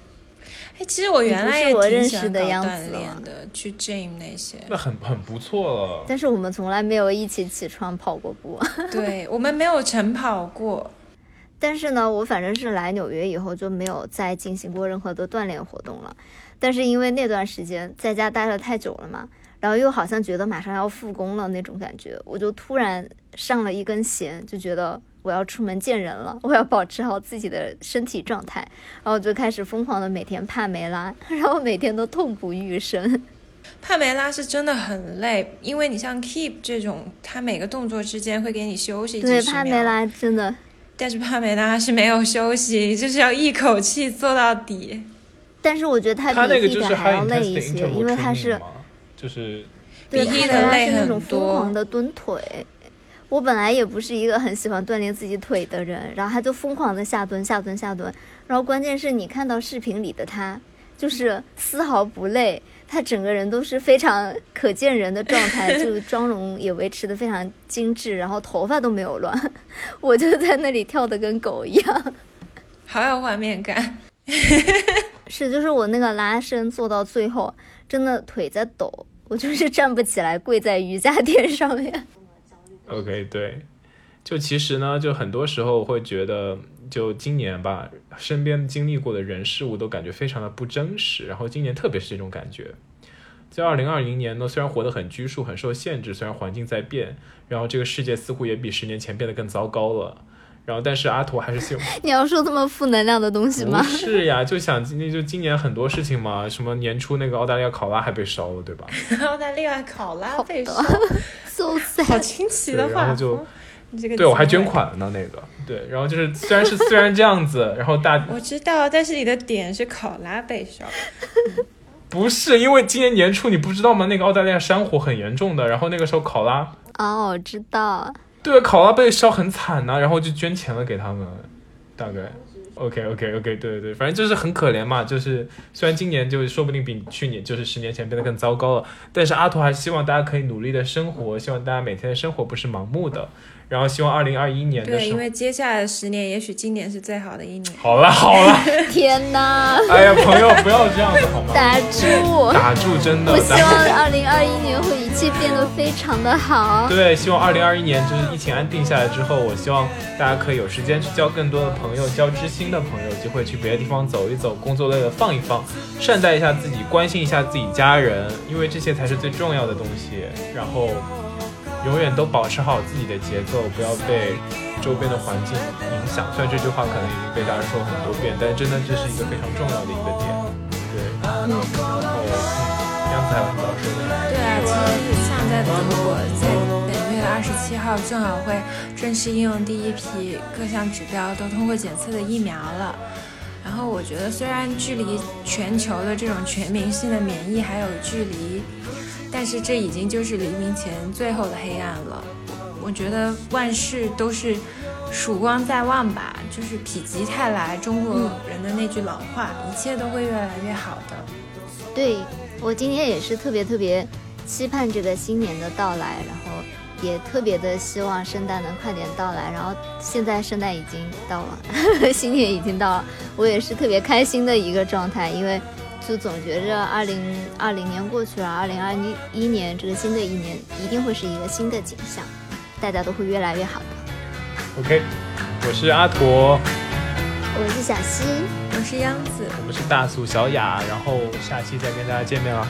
哎，其实我原来也挺喜欢搞识的样子锻炼的，去 gym 那些。那很很不错了。但是我们从来没有一起起床跑过步。对我们没有晨跑过，但是呢，我反正是来纽约以后就没有再进行过任何的锻炼活动了。但是因为那段时间在家待了太久了嘛，然后又好像觉得马上要复工了那种感觉，我就突然上了一根弦，就觉得我要出门见人了，我要保持好自己的身体状态，然后就开始疯狂的每天帕梅拉，然后每天都痛不欲生。帕梅拉是真的很累，因为你像 keep 这种，它每个动作之间会给你休息几对，帕梅拉真的但是帕梅拉是没有休息，就是要一口气做到底。但是我觉得它比就是 Heat 还要累一些，因为它是就是对，比他 Heat 的累很是那种疯狂的蹲腿。我本来也不是一个很喜欢锻炼自己腿的人，然后他就疯狂的下蹲、下蹲、下蹲。然后关键是你看到视频里的他，就是丝毫不累，他整个人都是非常可见人的状态，就妆容也维持的非常精致，然后头发都没有乱。我就在那里跳的跟狗一样。好有画面感。是，就是我那个拉伸做到最后，真的腿在抖，我就是站不起来，跪在瑜伽垫上面。OK，对，就其实呢，就很多时候会觉得，就今年吧，身边经历过的人事物都感觉非常的不真实，然后今年特别是这种感觉。在二零二零年呢，虽然活得很拘束、很受限制，虽然环境在变，然后这个世界似乎也比十年前变得更糟糕了，然后但是阿图还是幸福。你要说这么负能量的东西吗？是呀，就想今年就今年很多事情嘛，什么年初那个澳大利亚考拉还被烧了，对吧？澳大利亚考拉被烧，so 好 sad。清奇的画然后就。你这个对我还捐。款了呢，那个对，然后就是虽然是虽然这样子，然后大我知道，但是你的点是考拉被烧。不是因为今年年初你不知道吗？那个澳大利亚山火很严重的，然后那个时候考拉哦，我知道。对考拉被烧很惨呐、然后就捐钱了给他们，大概。OK OK OK，对对对，反正就是很可怜嘛。就是虽然今年就说不定比去年就是十年前变得更糟糕了，但是阿图还是希望大家可以努力的生活，希望大家每天的生活不是盲目的，然后希望二零二一年的对，时候，因为接下来的十年，也许今年是最好的一年。好了好了，天哪，哎呀朋友不要这样子好吗？打住！打住，真的我希望二零二一年会一切变得非常的好。对，希望二零二一年就是疫情安定下来之后，我希望大家可以有时间去交更多的朋友，交知心的朋友，就会去别的地方走一走，工作累了放一放，善待一下自己，关心一下自己家人，因为这些才是最重要的东西。然后永远都保持好自己的节奏，不要被周边的环境影响。虽然这句话可能已经被大家说很多遍，但真的这是一个非常重要的一个点。对，然后嗯，样子还有什么要说的？对啊，其实像在德国，在本月的二十七号，正好会正式应用第一批各项指标都通过检测的疫苗了。然后我觉得，虽然距离全球的这种全民性的免疫还有距离，但是这已经就是黎明前最后的黑暗了。我觉得万事都是曙光在望吧，就是否极泰来，中国人的那句老话，一切都会越来越好的。对我今天也是特别特别期盼这个新年的到来，然后也特别的希望圣诞能快点到来。然后现在圣诞已经到了，新年已经到了，我也是特别开心的一个状态，因为就总觉着二零二零年过去了，二零二一一年这个新的一年一定会是一个新的景象，大家都会越来越好的。OK，我是阿驼，我是小溪，我是央子，我们是大苏小雅，然后下期再跟大家见面了，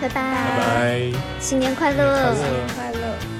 拜拜，拜拜。新年快乐！快乐新年快乐。